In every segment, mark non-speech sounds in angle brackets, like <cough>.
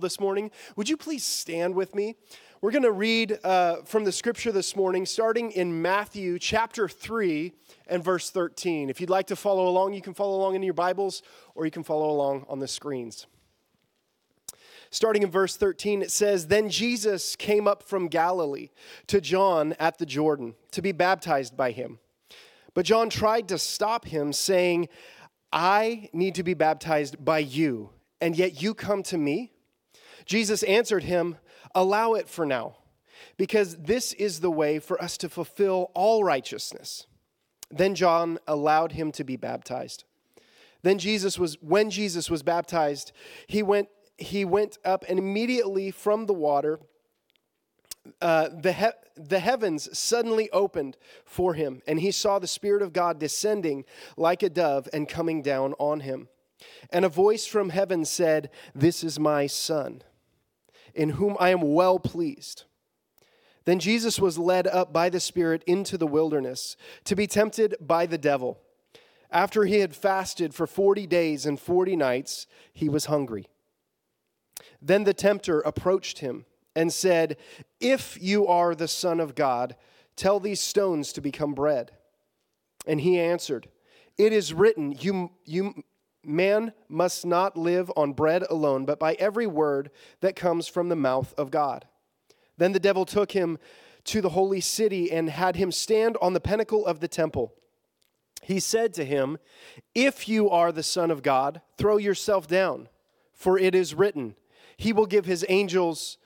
this morning, would you please stand with me? We're going to read uh, from the scripture this morning, starting in Matthew chapter 3 and verse 13. If you'd like to follow along, you can follow along in your Bibles or you can follow along on the screens. Starting in verse 13, it says, Then Jesus came up from Galilee to John at the Jordan to be baptized by him. But John tried to stop him, saying, I need to be baptized by you, and yet you come to me? Jesus answered him, Allow it for now, because this is the way for us to fulfill all righteousness. Then John allowed him to be baptized. Then Jesus was when Jesus was baptized, he went he went up and immediately from the water uh, the, he- the heavens suddenly opened for him, and he saw the Spirit of God descending like a dove and coming down on him. And a voice from heaven said, This is my Son in whom I am well pleased. Then Jesus was led up by the Spirit into the wilderness to be tempted by the devil. After he had fasted for 40 days and 40 nights, he was hungry. Then the tempter approached him and said, If you are the Son of God, tell these stones to become bread. And he answered, It is written, You, you Man must not live on bread alone, but by every word that comes from the mouth of God. Then the devil took him to the holy city and had him stand on the pinnacle of the temple. He said to him, If you are the Son of God, throw yourself down, for it is written, He will give His angels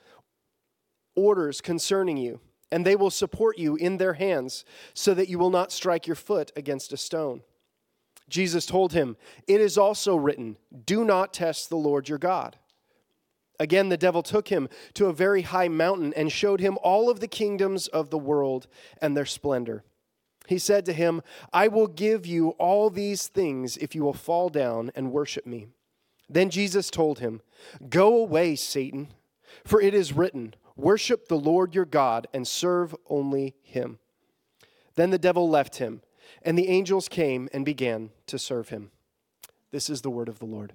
orders concerning you, and they will support you in their hands, so that you will not strike your foot against a stone. Jesus told him, It is also written, Do not test the Lord your God. Again, the devil took him to a very high mountain and showed him all of the kingdoms of the world and their splendor. He said to him, I will give you all these things if you will fall down and worship me. Then Jesus told him, Go away, Satan, for it is written, Worship the Lord your God and serve only him. Then the devil left him and the angels came and began to serve him. This is the word of the Lord.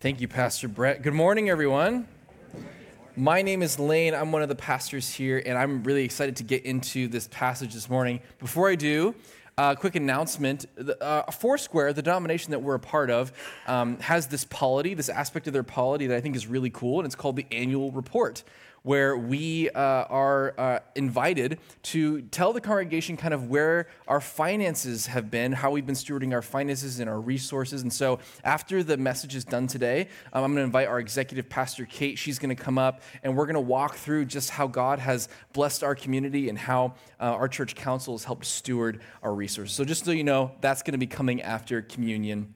Thank you, Pastor Brett. Good morning, everyone. My name is Lane. I'm one of the pastors here, and I'm really excited to get into this passage this morning. Before I do, a uh, quick announcement. The, Uh, Foursquare, the denomination that we're a part of, um, has this polity, this aspect of their polity that I think is really cool, and it's called the annual report where we uh, are uh, invited to tell the congregation kind of where our finances have been, how we've been stewarding our finances and our resources. And so, after the message is done today, um, I'm going to invite our executive pastor, Kate. She's going to come up and we're going to walk through just how God has blessed our community and how uh, our church council has helped steward our resources. So, just so you know, that's going to be coming after communion.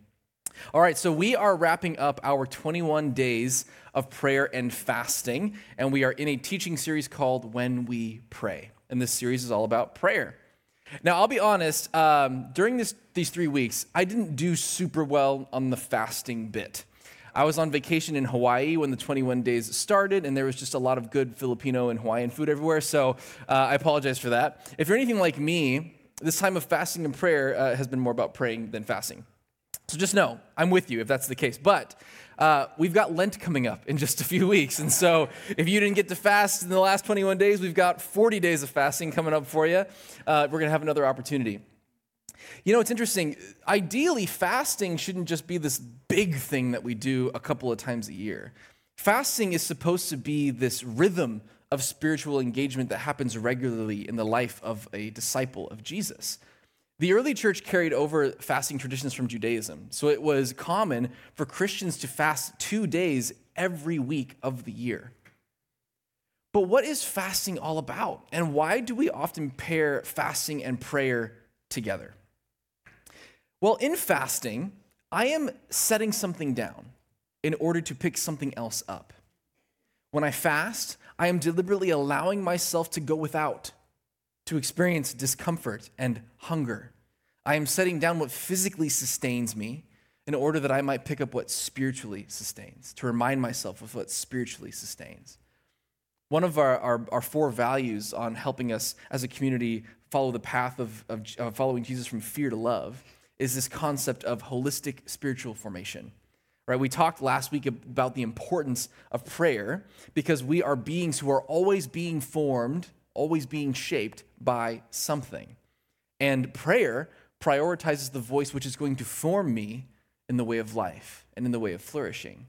All right, so we are wrapping up our 21 days of prayer and fasting, and we are in a teaching series called When We Pray. And this series is all about prayer. Now, I'll be honest, um, during this, these three weeks, I didn't do super well on the fasting bit. I was on vacation in Hawaii when the 21 days started, and there was just a lot of good Filipino and Hawaiian food everywhere, so uh, I apologize for that. If you're anything like me, this time of fasting and prayer uh, has been more about praying than fasting. So just know, I'm with you if that's the case. But uh, we've got Lent coming up in just a few weeks. And so if you didn't get to fast in the last 21 days, we've got 40 days of fasting coming up for you. Uh, we're going to have another opportunity. You know, it's interesting. Ideally, fasting shouldn't just be this big thing that we do a couple of times a year. Fasting is supposed to be this rhythm of spiritual engagement that happens regularly in the life of a disciple of Jesus. The early church carried over fasting traditions from Judaism. So it was common for Christians to fast two days every week of the year. But what is fasting all about? And why do we often pair fasting and prayer together? Well, in fasting, I am setting something down in order to pick something else up. When I fast, I am deliberately allowing myself to go without to experience discomfort and hunger. I am setting down what physically sustains me in order that I might pick up what spiritually sustains, to remind myself of what spiritually sustains. One of our, our, our four values on helping us as a community follow the path of, of, of following Jesus from fear to love is this concept of holistic spiritual formation right? We talked last week about the importance of prayer because we are beings who are always being formed, always being shaped by something. And prayer prioritizes the voice which is going to form me in the way of life and in the way of flourishing.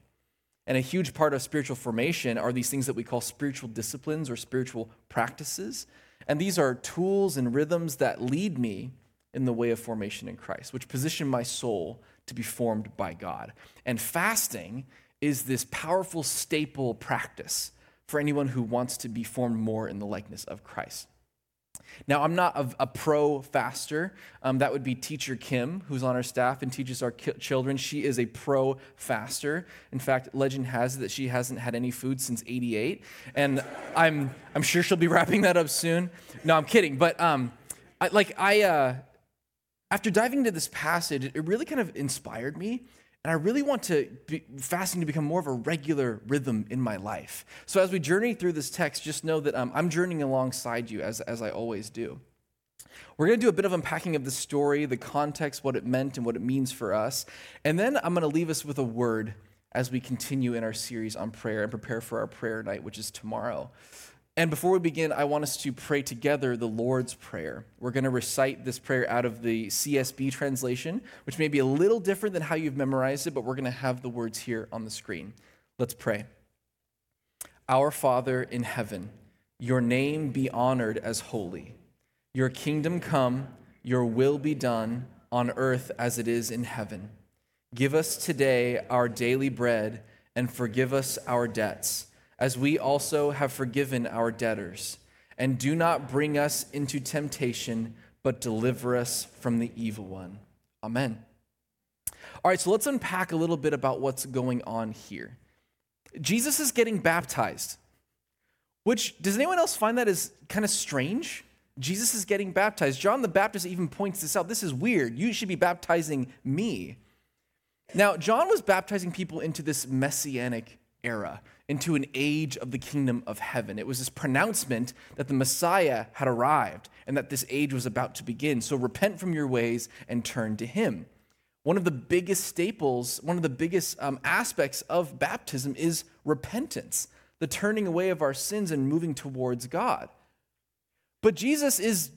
And a huge part of spiritual formation are these things that we call spiritual disciplines or spiritual practices. And these are tools and rhythms that lead me in the way of formation in Christ, which position my soul to be formed by God. And fasting is this powerful staple practice for anyone who wants to be formed more in the likeness of Christ. Now, I'm not a, a pro faster. Um, that would be Teacher Kim, who's on our staff and teaches our ki- children. She is a pro faster. In fact, legend has it that she hasn't had any food since 88. And I'm, I'm sure she'll be wrapping that up soon. No, I'm kidding. But um, I, like, I, uh, after diving into this passage, it really kind of inspired me. And I really want to be, fasting to become more of a regular rhythm in my life. So as we journey through this text, just know that um, I'm journeying alongside you as, as I always do. We're going to do a bit of unpacking of the story, the context, what it meant, and what it means for us. And then I'm going to leave us with a word as we continue in our series on prayer and prepare for our prayer night, which is tomorrow. And before we begin, I want us to pray together the Lord's Prayer. We're going to recite this prayer out of the CSB translation, which may be a little different than how you've memorized it, but we're going to have the words here on the screen. Let's pray. Our Father in heaven, your name be honored as holy. Your kingdom come, your will be done on earth as it is in heaven. Give us today our daily bread and forgive us our debts as we also have forgiven our debtors. And do not bring us into temptation, but deliver us from the evil one. Amen. All right, so let's unpack a little bit about what's going on here. Jesus is getting baptized, which does anyone else find that is kind of strange? Jesus is getting baptized. John the Baptist even points this out. This is weird. You should be baptizing me. Now, John was baptizing people into this messianic era into an age of the kingdom of heaven. It was this pronouncement that the Messiah had arrived and that this age was about to begin. So repent from your ways and turn to him. One of the biggest staples, one of the biggest um, aspects of baptism is repentance, the turning away of our sins and moving towards God. But Jesus is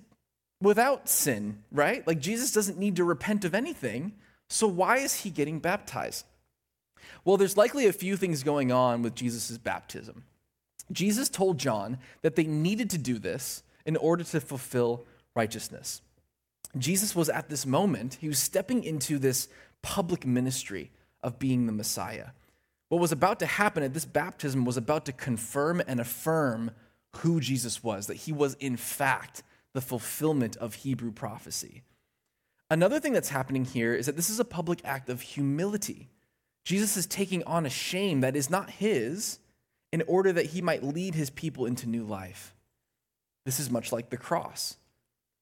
without sin, right? Like Jesus doesn't need to repent of anything. So why is he getting baptized? Well, there's likely a few things going on with Jesus' baptism. Jesus told John that they needed to do this in order to fulfill righteousness. Jesus was at this moment, he was stepping into this public ministry of being the Messiah. What was about to happen at this baptism was about to confirm and affirm who Jesus was, that he was, in fact, the fulfillment of Hebrew prophecy. Another thing that's happening here is that this is a public act of humility. Jesus is taking on a shame that is not his in order that he might lead his people into new life. This is much like the cross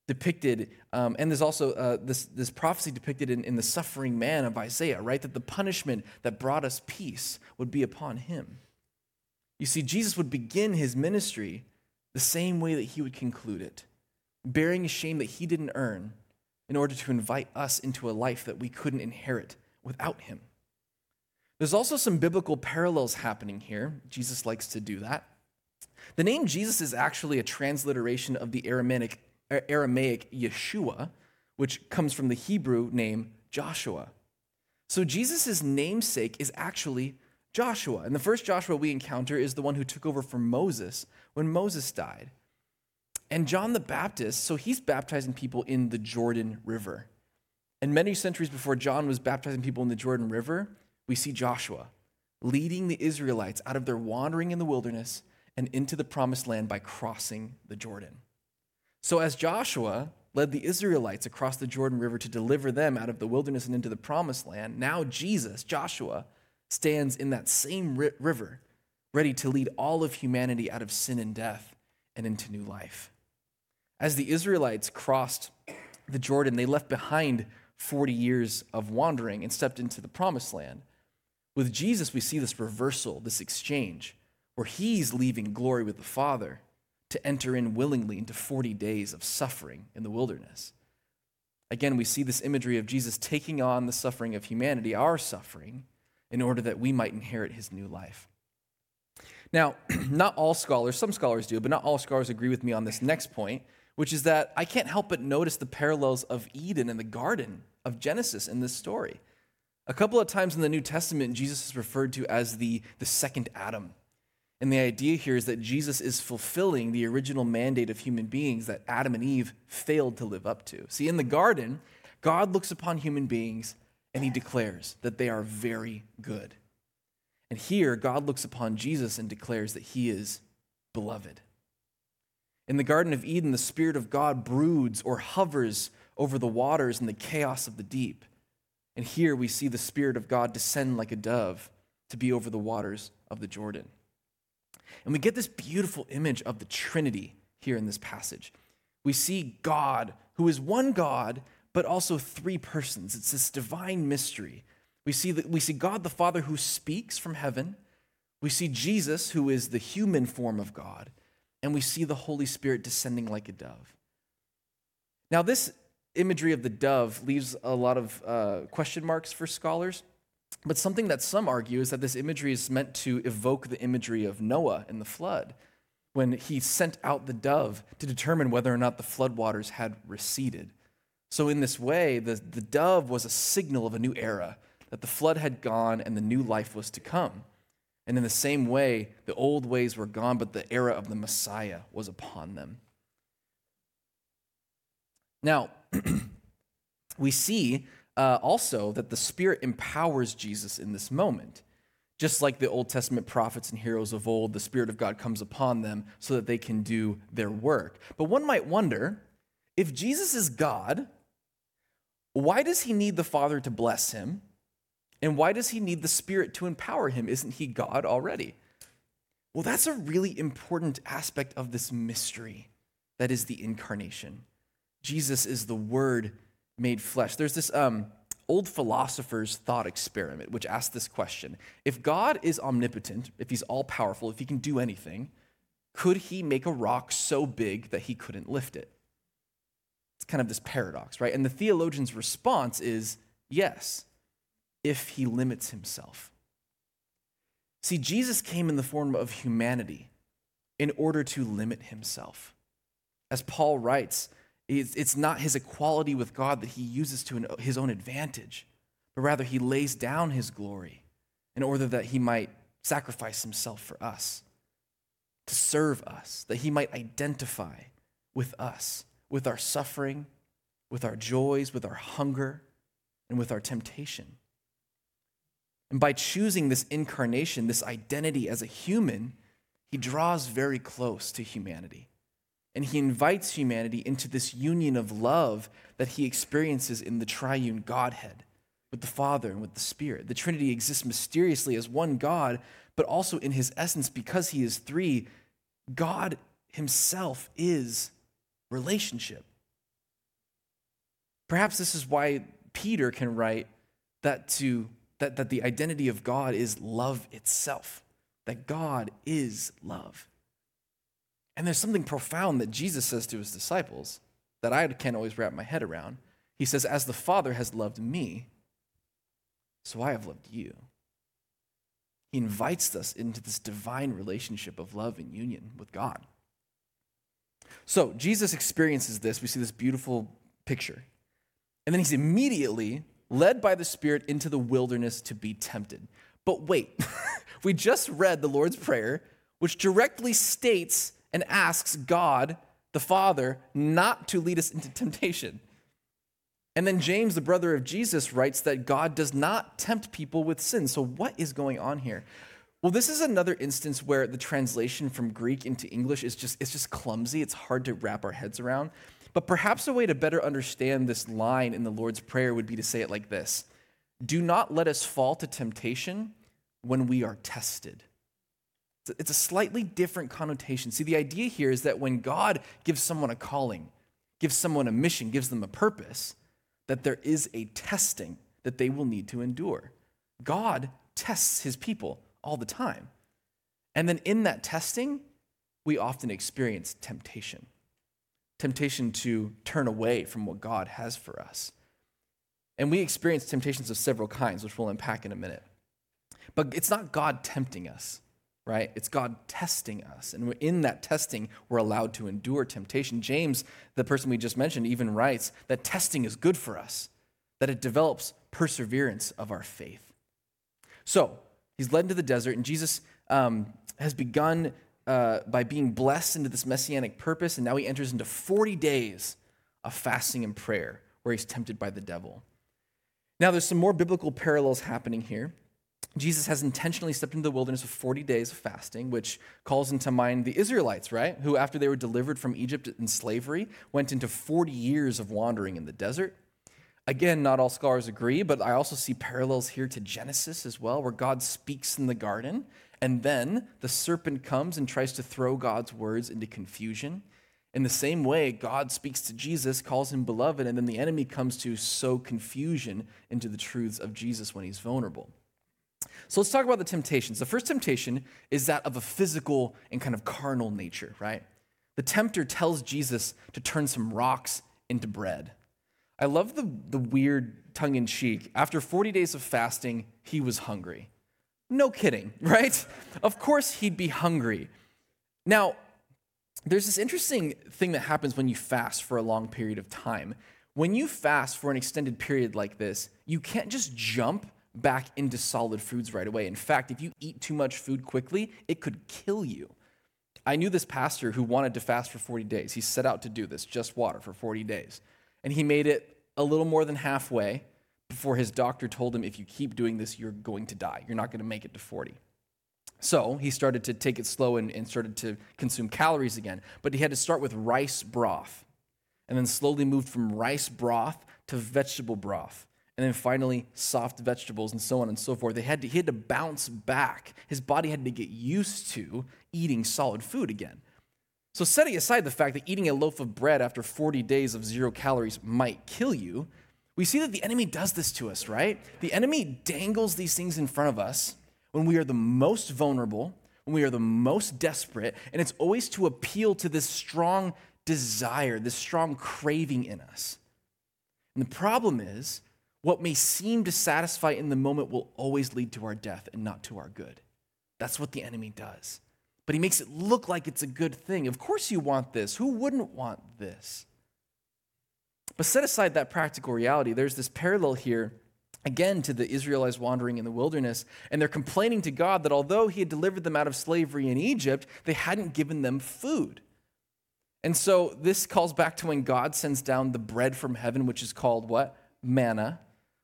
depicted, um, and there's also uh, this, this prophecy depicted in, in the suffering man of Isaiah, right? That the punishment that brought us peace would be upon him. You see, Jesus would begin his ministry the same way that he would conclude it, bearing a shame that he didn't earn in order to invite us into a life that we couldn't inherit without him. There's also some biblical parallels happening here. Jesus likes to do that. The name Jesus is actually a transliteration of the Aramaic, Aramaic Yeshua, which comes from the Hebrew name Joshua. So Jesus' namesake is actually Joshua. And the first Joshua we encounter is the one who took over from Moses when Moses died. And John the Baptist, so he's baptizing people in the Jordan River. And many centuries before John was baptizing people in the Jordan River, we see Joshua leading the Israelites out of their wandering in the wilderness and into the promised land by crossing the Jordan. So, as Joshua led the Israelites across the Jordan River to deliver them out of the wilderness and into the promised land, now Jesus, Joshua, stands in that same river, ready to lead all of humanity out of sin and death and into new life. As the Israelites crossed the Jordan, they left behind 40 years of wandering and stepped into the promised land. With Jesus, we see this reversal, this exchange, where he's leaving glory with the Father to enter in willingly into 40 days of suffering in the wilderness. Again, we see this imagery of Jesus taking on the suffering of humanity, our suffering, in order that we might inherit his new life. Now, <clears throat> not all scholars, some scholars do, but not all scholars agree with me on this next point, which is that I can't help but notice the parallels of Eden and the garden of Genesis in this story. A couple of times in the New Testament, Jesus is referred to as the, the second Adam. And the idea here is that Jesus is fulfilling the original mandate of human beings that Adam and Eve failed to live up to. See, in the garden, God looks upon human beings and he declares that they are very good. And here, God looks upon Jesus and declares that he is beloved. In the Garden of Eden, the Spirit of God broods or hovers over the waters and the chaos of the deep. And here we see the Spirit of God descend like a dove to be over the waters of the Jordan. And we get this beautiful image of the Trinity here in this passage. We see God, who is one God, but also three persons. It's this divine mystery. We see, that, we see God the Father who speaks from heaven. We see Jesus, who is the human form of God. And we see the Holy Spirit descending like a dove. Now, this imagery of the dove leaves a lot of uh, question marks for scholars. But something that some argue is that this imagery is meant to evoke the imagery of Noah in the flood, when he sent out the dove to determine whether or not the floodwaters had receded. So, in this way, the, the dove was a signal of a new era, that the flood had gone and the new life was to come. And in the same way, the old ways were gone, but the era of the Messiah was upon them. Now, <clears throat> we see uh, also that the Spirit empowers Jesus in this moment. Just like the Old Testament prophets and heroes of old, the Spirit of God comes upon them so that they can do their work. But one might wonder if Jesus is God, why does he need the Father to bless him? And why does he need the Spirit to empower him? Isn't he God already? Well, that's a really important aspect of this mystery that is the incarnation. Jesus is the Word made flesh. There's this um, old philosopher's thought experiment which asked this question If God is omnipotent, if he's all powerful, if he can do anything, could he make a rock so big that he couldn't lift it? It's kind of this paradox, right? And the theologian's response is yes, if he limits himself. See, Jesus came in the form of humanity in order to limit himself. As Paul writes, it's not his equality with God that he uses to his own advantage, but rather he lays down his glory in order that he might sacrifice himself for us, to serve us, that he might identify with us, with our suffering, with our joys, with our hunger, and with our temptation. And by choosing this incarnation, this identity as a human, he draws very close to humanity. And he invites humanity into this union of love that he experiences in the triune Godhead with the Father and with the Spirit. The Trinity exists mysteriously as one God, but also in his essence, because he is three, God himself is relationship. Perhaps this is why Peter can write that, to, that, that the identity of God is love itself, that God is love. And there's something profound that Jesus says to his disciples that I can't always wrap my head around. He says, As the Father has loved me, so I have loved you. He invites us into this divine relationship of love and union with God. So Jesus experiences this. We see this beautiful picture. And then he's immediately led by the Spirit into the wilderness to be tempted. But wait, <laughs> we just read the Lord's Prayer, which directly states and asks God, the Father, not to lead us into temptation. And then James, the brother of Jesus, writes that God does not tempt people with sin. So, what is going on here? Well, this is another instance where the translation from Greek into English is just it's just clumsy. It's hard to wrap our heads around. But perhaps a way to better understand this line in the Lord's Prayer would be to say it like this Do not let us fall to temptation when we are tested. It's a slightly different connotation. See, the idea here is that when God gives someone a calling, gives someone a mission, gives them a purpose, that there is a testing that they will need to endure. God tests his people all the time. And then in that testing, we often experience temptation temptation to turn away from what God has for us. And we experience temptations of several kinds, which we'll unpack in a minute. But it's not God tempting us, right? It's God testing us. And in that testing, we're allowed to endure temptation. James, the person we just mentioned, even writes that testing is good for us, that it develops perseverance of our faith. So he's led into the desert, and Jesus um, has begun uh, by being blessed into this messianic purpose, and now he enters into 40 days of fasting and prayer where he's tempted by the devil. Now, there's some more biblical parallels happening here. Jesus has intentionally stepped into the wilderness of 40 days of fasting, which calls into mind the Israelites, right? Who, after they were delivered from Egypt in slavery, went into 40 years of wandering in the desert. Again, not all scholars agree, but I also see parallels here to Genesis as well, where God speaks in the garden, and then the serpent comes and tries to throw God's words into confusion. In the same way, God speaks to Jesus, calls him beloved, and then the enemy comes to sow confusion into the truths of Jesus when he's vulnerable. So let's talk about the temptations. The first temptation is that of a physical and kind of carnal nature, right? The tempter tells Jesus to turn some rocks into bread. I love the, the weird tongue in cheek. After 40 days of fasting, he was hungry. No kidding, <laughs> right? Of course he'd be hungry. Now, there's this interesting thing that happens when you fast for a long period of time. When you fast for an extended period like this, you can't just jump back into solid foods right away. In fact, if you eat too much food quickly, it could kill you. I knew this pastor who wanted to fast for 40 days. He set out to do this, just water for 40 days. And he made it a little more than halfway before his doctor told him, if you keep doing this, you're going to die. You're not going to make it to 40. So he started to take it slow and, and started to consume calories again. But he had to start with rice broth and then slowly moved from rice broth to vegetable broth and then finally soft vegetables and so on and so forth. They had to, he had to bounce back. His body had to get used to eating solid food again. So, setting aside the fact that eating a loaf of bread after 40 days of zero calories might kill you, we see that the enemy does this to us, right? The enemy dangles these things in front of us when we are the most vulnerable, when we are the most desperate, and it's always to appeal to this strong desire, this strong craving in us. And the problem is, what may seem to satisfy in the moment will always lead to our death and not to our good. That's what the enemy does. But he makes it look like it's a good thing. Of course, you want this. Who wouldn't want this? But set aside that practical reality, there's this parallel here again to the Israelites wandering in the wilderness, and they're complaining to God that although He had delivered them out of slavery in Egypt, they hadn't given them food. And so this calls back to when God sends down the bread from heaven, which is called what? Manna,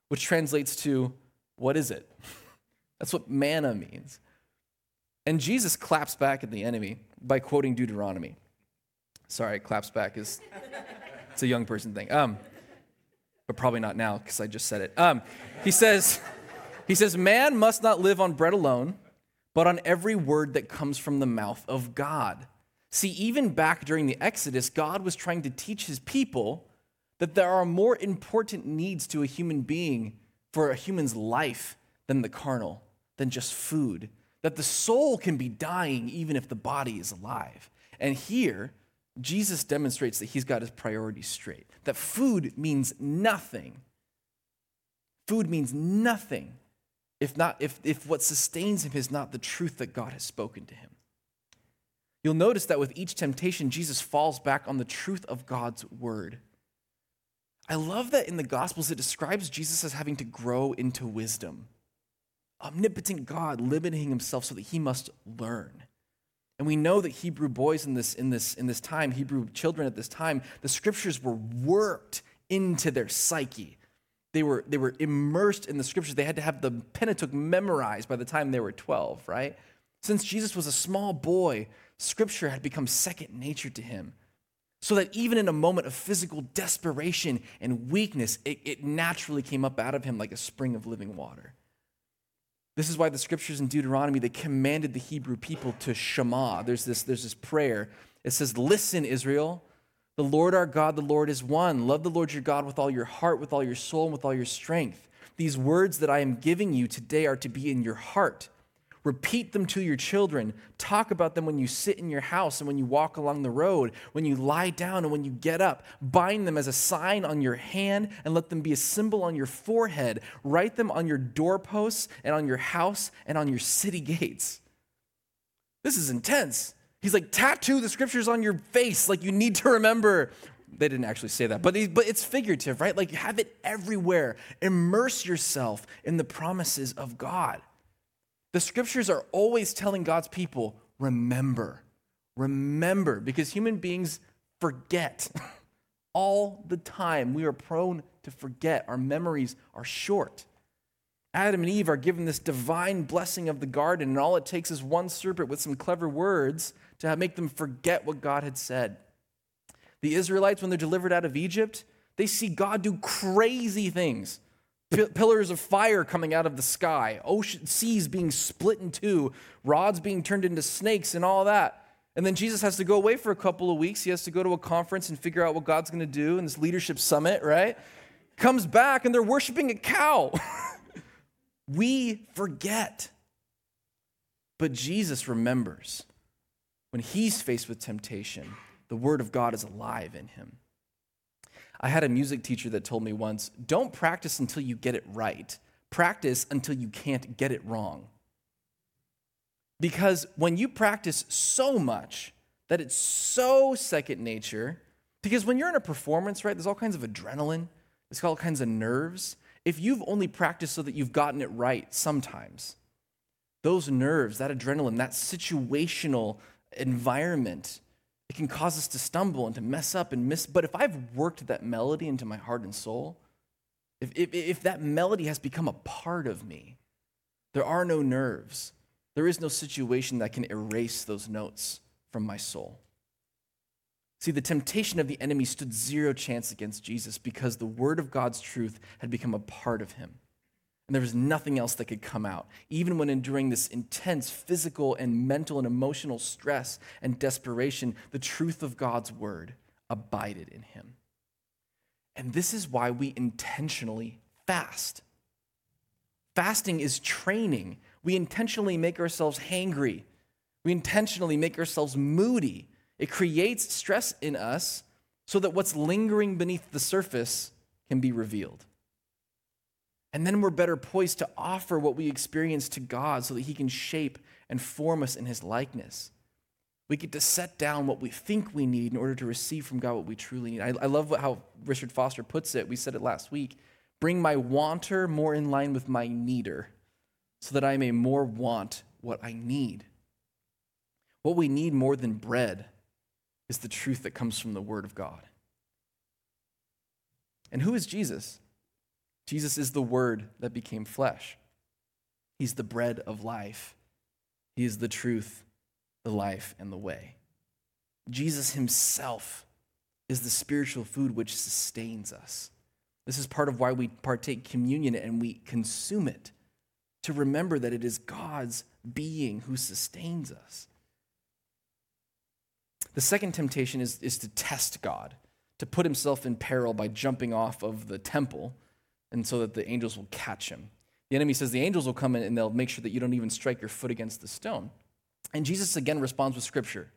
which translates to what is it? <laughs> That's what manna means. And Jesus claps back at the enemy by quoting Deuteronomy. Sorry, claps back is <laughs> it's a young person thing. Um, but probably not now because I just said it. Um, he says, he says, man must not live on bread alone, but on every word that comes from the mouth of God. See, even back during the Exodus, God was trying to teach his people that there are more important needs to a human being for a human's life than the carnal, than just food. That the soul can be dying even if the body is alive. And here, Jesus demonstrates that he's got his priorities straight. That food means nothing. Food means nothing if not if, if what sustains him is not the truth that God has spoken to him. You'll notice that with each temptation, Jesus falls back on the truth of God's word. I love that in the Gospels it describes Jesus as having to grow into wisdom. Omnipotent God limiting himself so that he must learn. And we know that Hebrew boys in this, in, this, in this time, Hebrew children at this time, the scriptures were worked into their psyche. They were, they were immersed in the scriptures. They had to have the Pentateuch memorized by the time they were 12, right? Since Jesus was a small boy, scripture had become second nature to him so that even in a moment of physical desperation and weakness, it, it, naturally came up out of him like a spring of living water. This is why the scriptures in Deuteronomy they commanded the Hebrew people to Shema. There's this, there's this prayer. It says, Listen, Israel, the Lord our God, the Lord is one. Love the Lord your God with all your heart, with all your soul, and with all your strength. These words that I am giving you today are to be in your heart Repeat them to your children. Talk about them when you sit in your house and when you walk along the road, when you lie down and when you get up. Bind them as a sign on your hand and let them be a symbol on your forehead. Write them on your doorposts and on your house and on your city gates. This is intense. He's like, tattoo the scriptures on your face, like you need to remember. They didn't actually say that, but, but it's figurative, right? Like have it everywhere. Immerse yourself in the promises of God. The scriptures are always telling God's people, remember, remember, because human beings forget <laughs> all the time. We are prone to forget. Our memories are short. Adam and Eve are given this divine blessing of the garden, and all it takes is one serpent with some clever words to make them forget what God had said. The Israelites, when they're delivered out of Egypt, they see God do crazy things pillars of fire coming out of the sky, ocean seas being split in two, rods being turned into snakes, and all that. And then Jesus has to go away for a couple of weeks. He has to go to a conference and figure out what God's going to do in this leadership summit, right? Comes back and they're worshiping a cow. <laughs> we forget. But Jesus remembers. When he's faced with temptation, the word of God is alive in him. I had a music teacher that told me once don't practice until you get it right, practice until you can't get it wrong. Because when you practice so much that it's so second nature, because when you're in a performance, right, there's all kinds of adrenaline, there's all kinds of nerves. If you've only practiced so that you've gotten it right sometimes, those nerves, that adrenaline, that situational environment it can cause us to stumble and to mess up and miss. But if I've worked that melody into my heart and soul, if, if, if that melody has become a part of me, there are no nerves. There is no situation that can erase those notes from my soul. See, the temptation of the enemy stood zero chance against Jesus because the word of God's truth had become a part of him and there was nothing else that could come out. Even when enduring this intense physical and mental and emotional stress and desperation, the truth of God's word abided in him. And this is why we intentionally fast. Fasting is training. We intentionally make ourselves hangry. We intentionally make ourselves moody. It creates stress in us so that what's lingering beneath the surface can be revealed. And then we're better poised to offer what we experience to God so that He can shape and form us in His likeness. We get to set down what we think we need in order to receive from God what we truly need. I, I love how Richard Foster puts it. We said it last week bring my wanter more in line with my needer, so that I may more want what I need. What we need more than bread is the truth that comes from the Word of God. And who is Jesus? Jesus is the Word that became flesh. He's the bread of life. He is the truth, the life, and the way. Jesus himself is the spiritual food which sustains us. This is part of why we partake communion and we consume it to remember that it is God's being who sustains us. The second temptation is, is to test God, to put himself in peril by jumping off of the temple and so that the angels will catch him. The enemy says the angels will come in and they'll make sure that you don't even strike your foot against the stone. And Jesus again responds with scripture.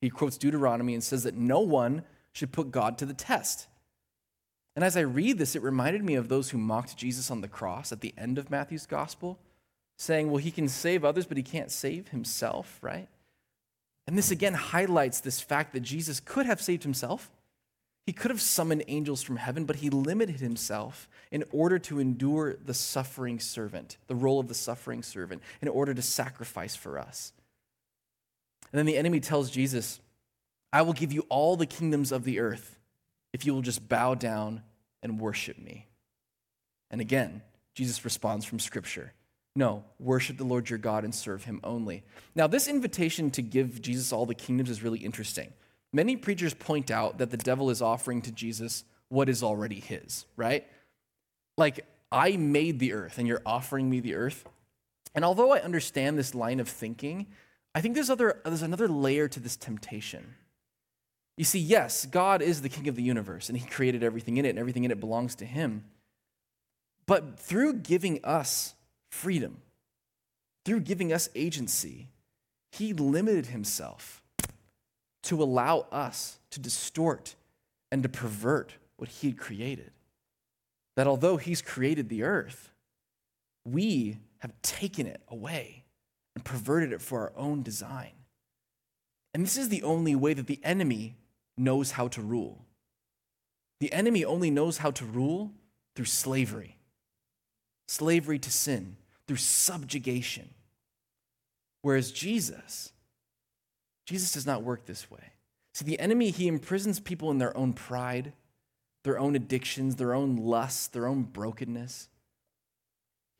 He quotes Deuteronomy and says that no one should put God to the test. And as I read this, it reminded me of those who mocked Jesus on the cross at the end of Matthew's gospel, saying, well, he can save others, but he can't save himself, right? And this again highlights this fact that Jesus could have saved himself. He could have summoned angels from heaven, but he limited himself in order to endure the suffering servant, the role of the suffering servant, in order to sacrifice for us. And then the enemy tells Jesus, I will give you all the kingdoms of the earth if you will just bow down and worship me. And again, Jesus responds from Scripture No, worship the Lord your God and serve him only. Now, this invitation to give Jesus all the kingdoms is really interesting. Many preachers point out that the devil is offering to Jesus what is already his, right? Like, I made the earth and you're offering me the earth. And although I understand this line of thinking, I think there's, other, there's another layer to this temptation. You see, yes, God is the king of the universe and he created everything in it, and everything in it belongs to him. But through giving us freedom, through giving us agency, he limited himself to allow us to distort and to pervert what he had created. That although he's created the earth, we have taken it away and perverted it for our own design. And this is the only way that the enemy knows how to rule. The enemy only knows how to rule through slavery, slavery to sin, through subjugation. Whereas Jesus, Jesus does not work this way. See, the enemy, he imprisons people in their own pride, their own addictions, their own lusts, their own brokenness.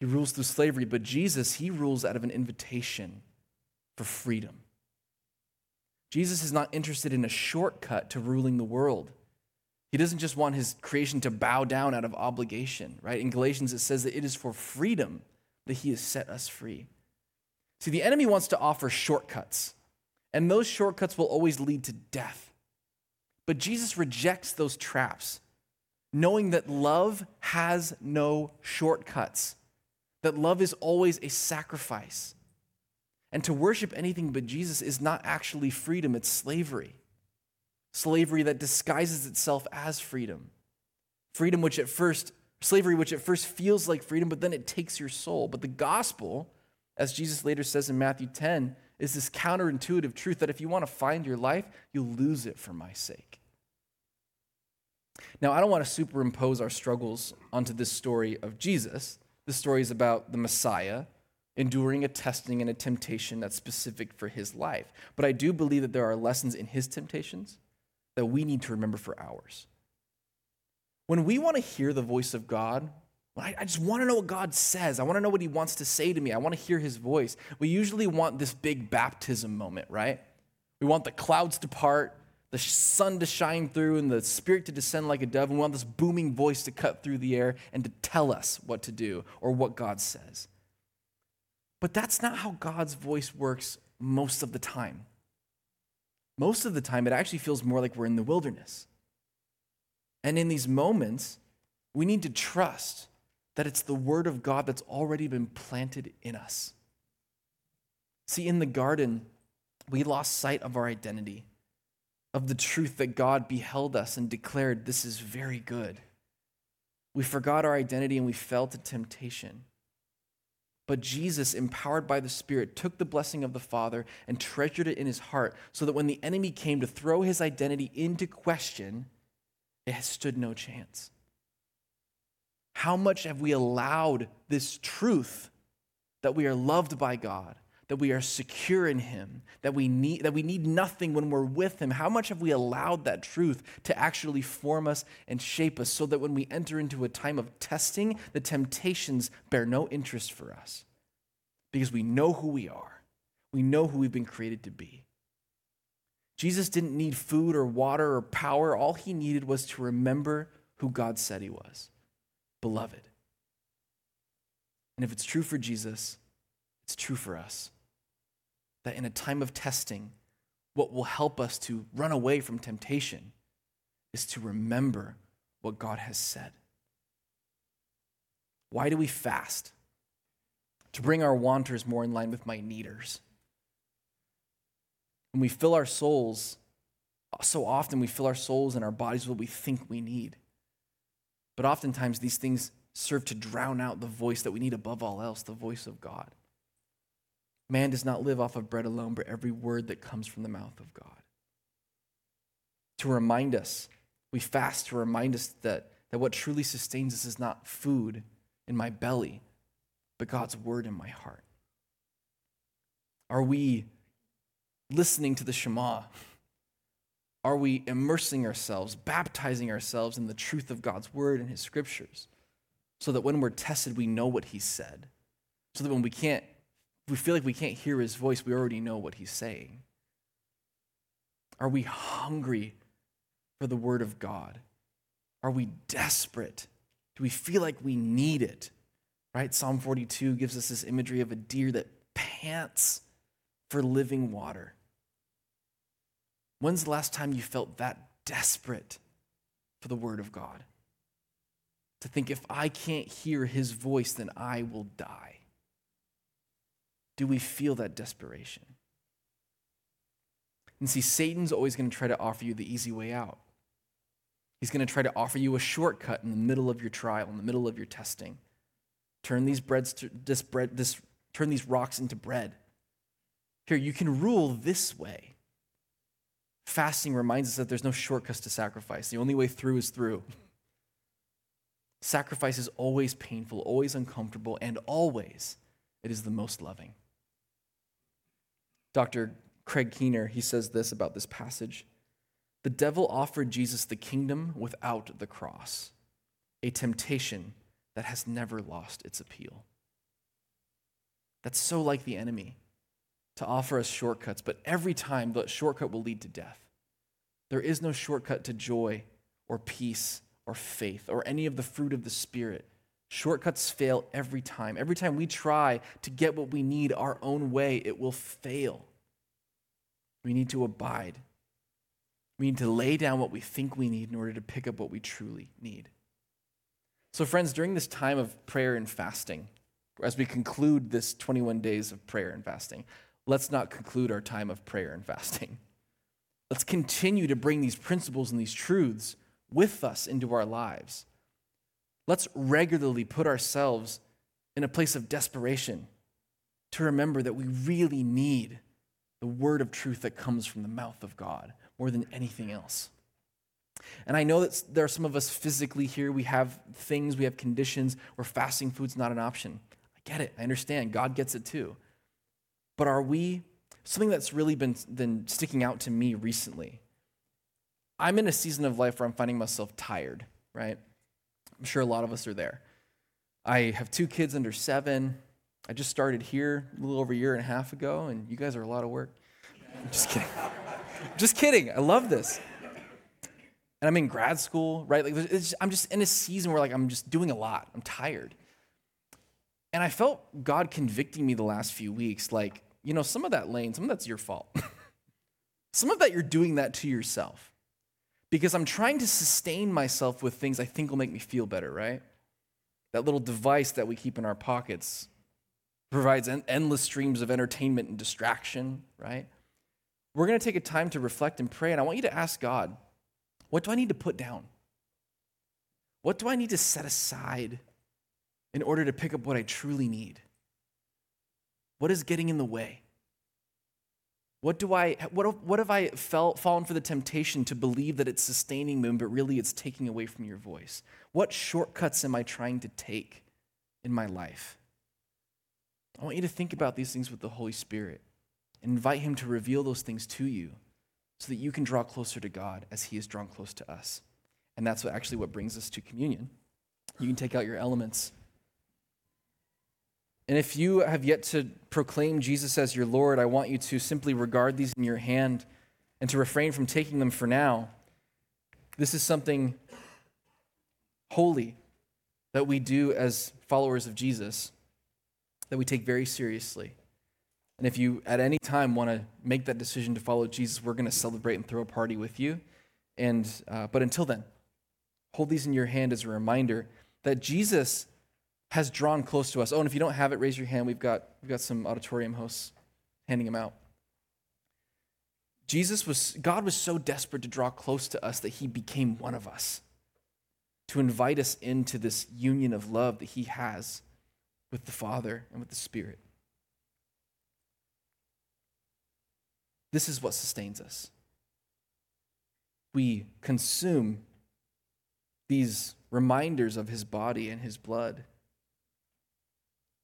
He rules through slavery, but Jesus, he rules out of an invitation for freedom. Jesus is not interested in a shortcut to ruling the world. He doesn't just want his creation to bow down out of obligation, right? In Galatians, it says that it is for freedom that he has set us free. See, the enemy wants to offer shortcuts, and those shortcuts will always lead to death. But Jesus rejects those traps, knowing that love has no shortcuts, that love is always a sacrifice. And to worship anything but Jesus is not actually freedom, it's slavery. Slavery that disguises itself as freedom. Freedom which at first, slavery which at first feels like freedom, but then it takes your soul. But the gospel as Jesus later says in Matthew 10, is this counterintuitive truth that if you want to find your life, you'll lose it for my sake. Now, I don't want to superimpose our struggles onto this story of Jesus. This story is about the Messiah enduring a testing and a temptation that's specific for his life. But I do believe that there are lessons in his temptations that we need to remember for ours. When we want to hear the voice of God, I, I just want to know what God says. I want to know what He wants to say to me. I want to hear His voice. We usually want this big baptism moment, right? We want the clouds to part, the sun to shine through, and the Spirit to descend like a dove. And we want this booming voice to cut through the air and to tell us what to do or what God says. But that's not how God's voice works most of the time. Most of the time, it actually feels more like we're in the wilderness. And in these moments, we need to trust that it's the Word of God that's already been planted in us. See, in the garden, we lost sight of our identity, of the truth that God beheld us and declared, This is very good. We forgot our identity and we fell to temptation. But Jesus, empowered by the Spirit, took the blessing of the Father and treasured it in his heart so that when the enemy came to throw his identity into question, it stood no chance. How much have we allowed this truth that we are loved by God, that we are secure in Him, that we need, that we need nothing when we're with Him? How much have we allowed that truth to actually form us and shape us so that when we enter into a time of testing, the temptations bear no interest for us? Because we know who we are, we know who we've been created to be. Jesus didn't need food or water or power. All he needed was to remember who God said he was beloved. And if it's true for Jesus, it's true for us. That in a time of testing, what will help us to run away from temptation is to remember what God has said. Why do we fast? To bring our wanters more in line with my needers. When we fill our souls, so often we fill our souls and our bodies with what we think we need. But oftentimes, these things serve to drown out the voice that we need above all else the voice of God. Man does not live off of bread alone, but every word that comes from the mouth of God. To remind us, we fast to remind us that, that what truly sustains us is not food in my belly, but God's word in my heart. Are we listening to the Shema? Are we immersing ourselves, baptizing ourselves in the truth of God's word and his scriptures? So that when we're tested, we know what he said. So that when we can't, we feel like we can't hear his voice, we already know what he's saying. Are we hungry for the word of God? Are we desperate? Do we feel like we need it? Right? Psalm 42 gives us this imagery of a deer that pants for living water. When's the last time you felt that desperate for the Word of God? To think if I can't hear His voice, then I will die. Do we feel that desperation? And see, Satan's always going to try to offer you the easy way out. He's going to try to offer you a shortcut in the middle of your trial, in the middle of your testing. Turn these breads to, this bread, this, turn these rocks into bread. Here, you can rule this way. Fasting reminds us that there's no shortcuts to sacrifice. The only way through is through. Sacrifice is always painful, always uncomfortable, and always it is the most loving. Dr. Craig Keener, he says this about this passage. The devil offered Jesus the kingdom without the cross, a temptation that has never lost its appeal. That's so like the enemy to offer us shortcuts, but every time the shortcut will lead to death. There is no shortcut to joy or peace or faith or any of the fruit of the Spirit. Shortcuts fail every time. Every time we try to get what we need our own way, it will fail. We need to abide. We need to lay down what we think we need in order to pick up what we truly need. So, friends, during this time of prayer and fasting, as we conclude this 21 days of prayer and fasting, let's not conclude our time of prayer and fasting. <laughs> Let's continue to bring these principles and these truths with us into our lives. Let's regularly put ourselves in a place of desperation to remember that we really need the word of truth that comes from the mouth of God more than anything else. And I know that there are some of us physically here, we have things, we have conditions where fasting food's not an option. I get it, I understand. God gets it too. But are we, something that's really been, been sticking out to me recently I'm in a season of life where I'm finding myself tired, right? I'm sure a lot of us are there. I have two kids under seven. I just started here a little over a year and a half ago, and you guys are a lot of work. I'm just kidding. just kidding. I love this. And I'm in grad school, right? Like, I'm just in a season where like I'm just doing a lot. I'm tired. And I felt God convicting me the last few weeks, like, you know, some of that lane, some of that's your fault. <laughs> some of that you're doing that to yourself because I'm trying to sustain myself with things I think will make me feel better, right? That little device that we keep in our pockets provides en- endless streams of entertainment and distraction, right? We're going to take a time to reflect and pray, and I want you to ask God, what do I need to put down? What do I need to set aside in order to pick up what I truly need? What is getting in the way? What do I what what have I felt fallen for the temptation to believe that it's sustaining me, but really it's taking away from your voice? What shortcuts am I trying to take in my life? I want you to think about these things with the Holy Spirit and invite Him to reveal those things to you so that you can draw closer to God as He is drawn close to us. And that's what actually what brings us to communion. You can take out your elements. And if you have yet to proclaim Jesus as your Lord, I want you to simply regard these in your hand and to refrain from taking them for now. This is something holy that we do as followers of Jesus, that we take very seriously. And if you at any time want to make that decision to follow Jesus, we're going to celebrate and throw a party with you. And, uh, but until then, hold these in your hand as a reminder that Jesus has drawn close to us. Oh, and if you don't have it, raise your hand. We've got, we've got some auditorium hosts handing them out. Jesus was, God was so desperate to draw close to us that he became one of us, to invite us into this union of love that he has with the Father and with the Spirit. This is what sustains us. We consume these reminders of his body and his blood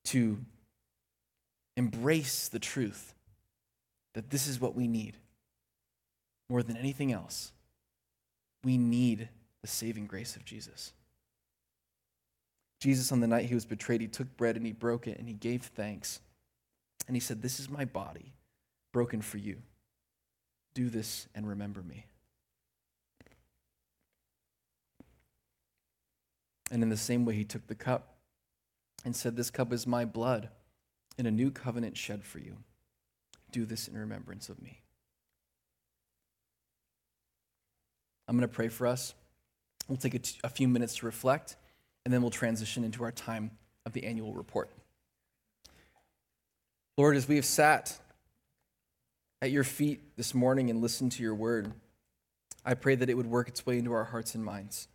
to embrace the truth that this is what we need more than anything else. We need the saving grace of Jesus. Jesus, on the night he was betrayed, he took bread and he broke it and he gave thanks. And he said, This is my body broken for you. Do this and remember me. And in the same way, he took the cup and said, This cup is my blood in a new covenant shed for you. Do this in remembrance of me. I'm going to pray for us. We'll take a, t- a few minutes to reflect, and then we'll transition into our time of the annual report. Lord, as we have sat at your feet this morning and listened to your word, I pray that it would work its way into our hearts and minds,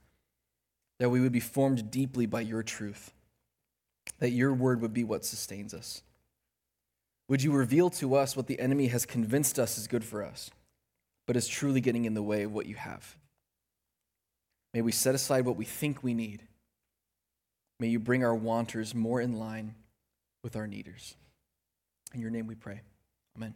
that we would be formed deeply by your truth, that your word would be what sustains us. Would you reveal to us what the enemy has convinced us is good for us, but is truly getting in the way of what you have? May we set aside what we think we need. May you bring our wanters more in line with our needers. In your name we pray. Amen.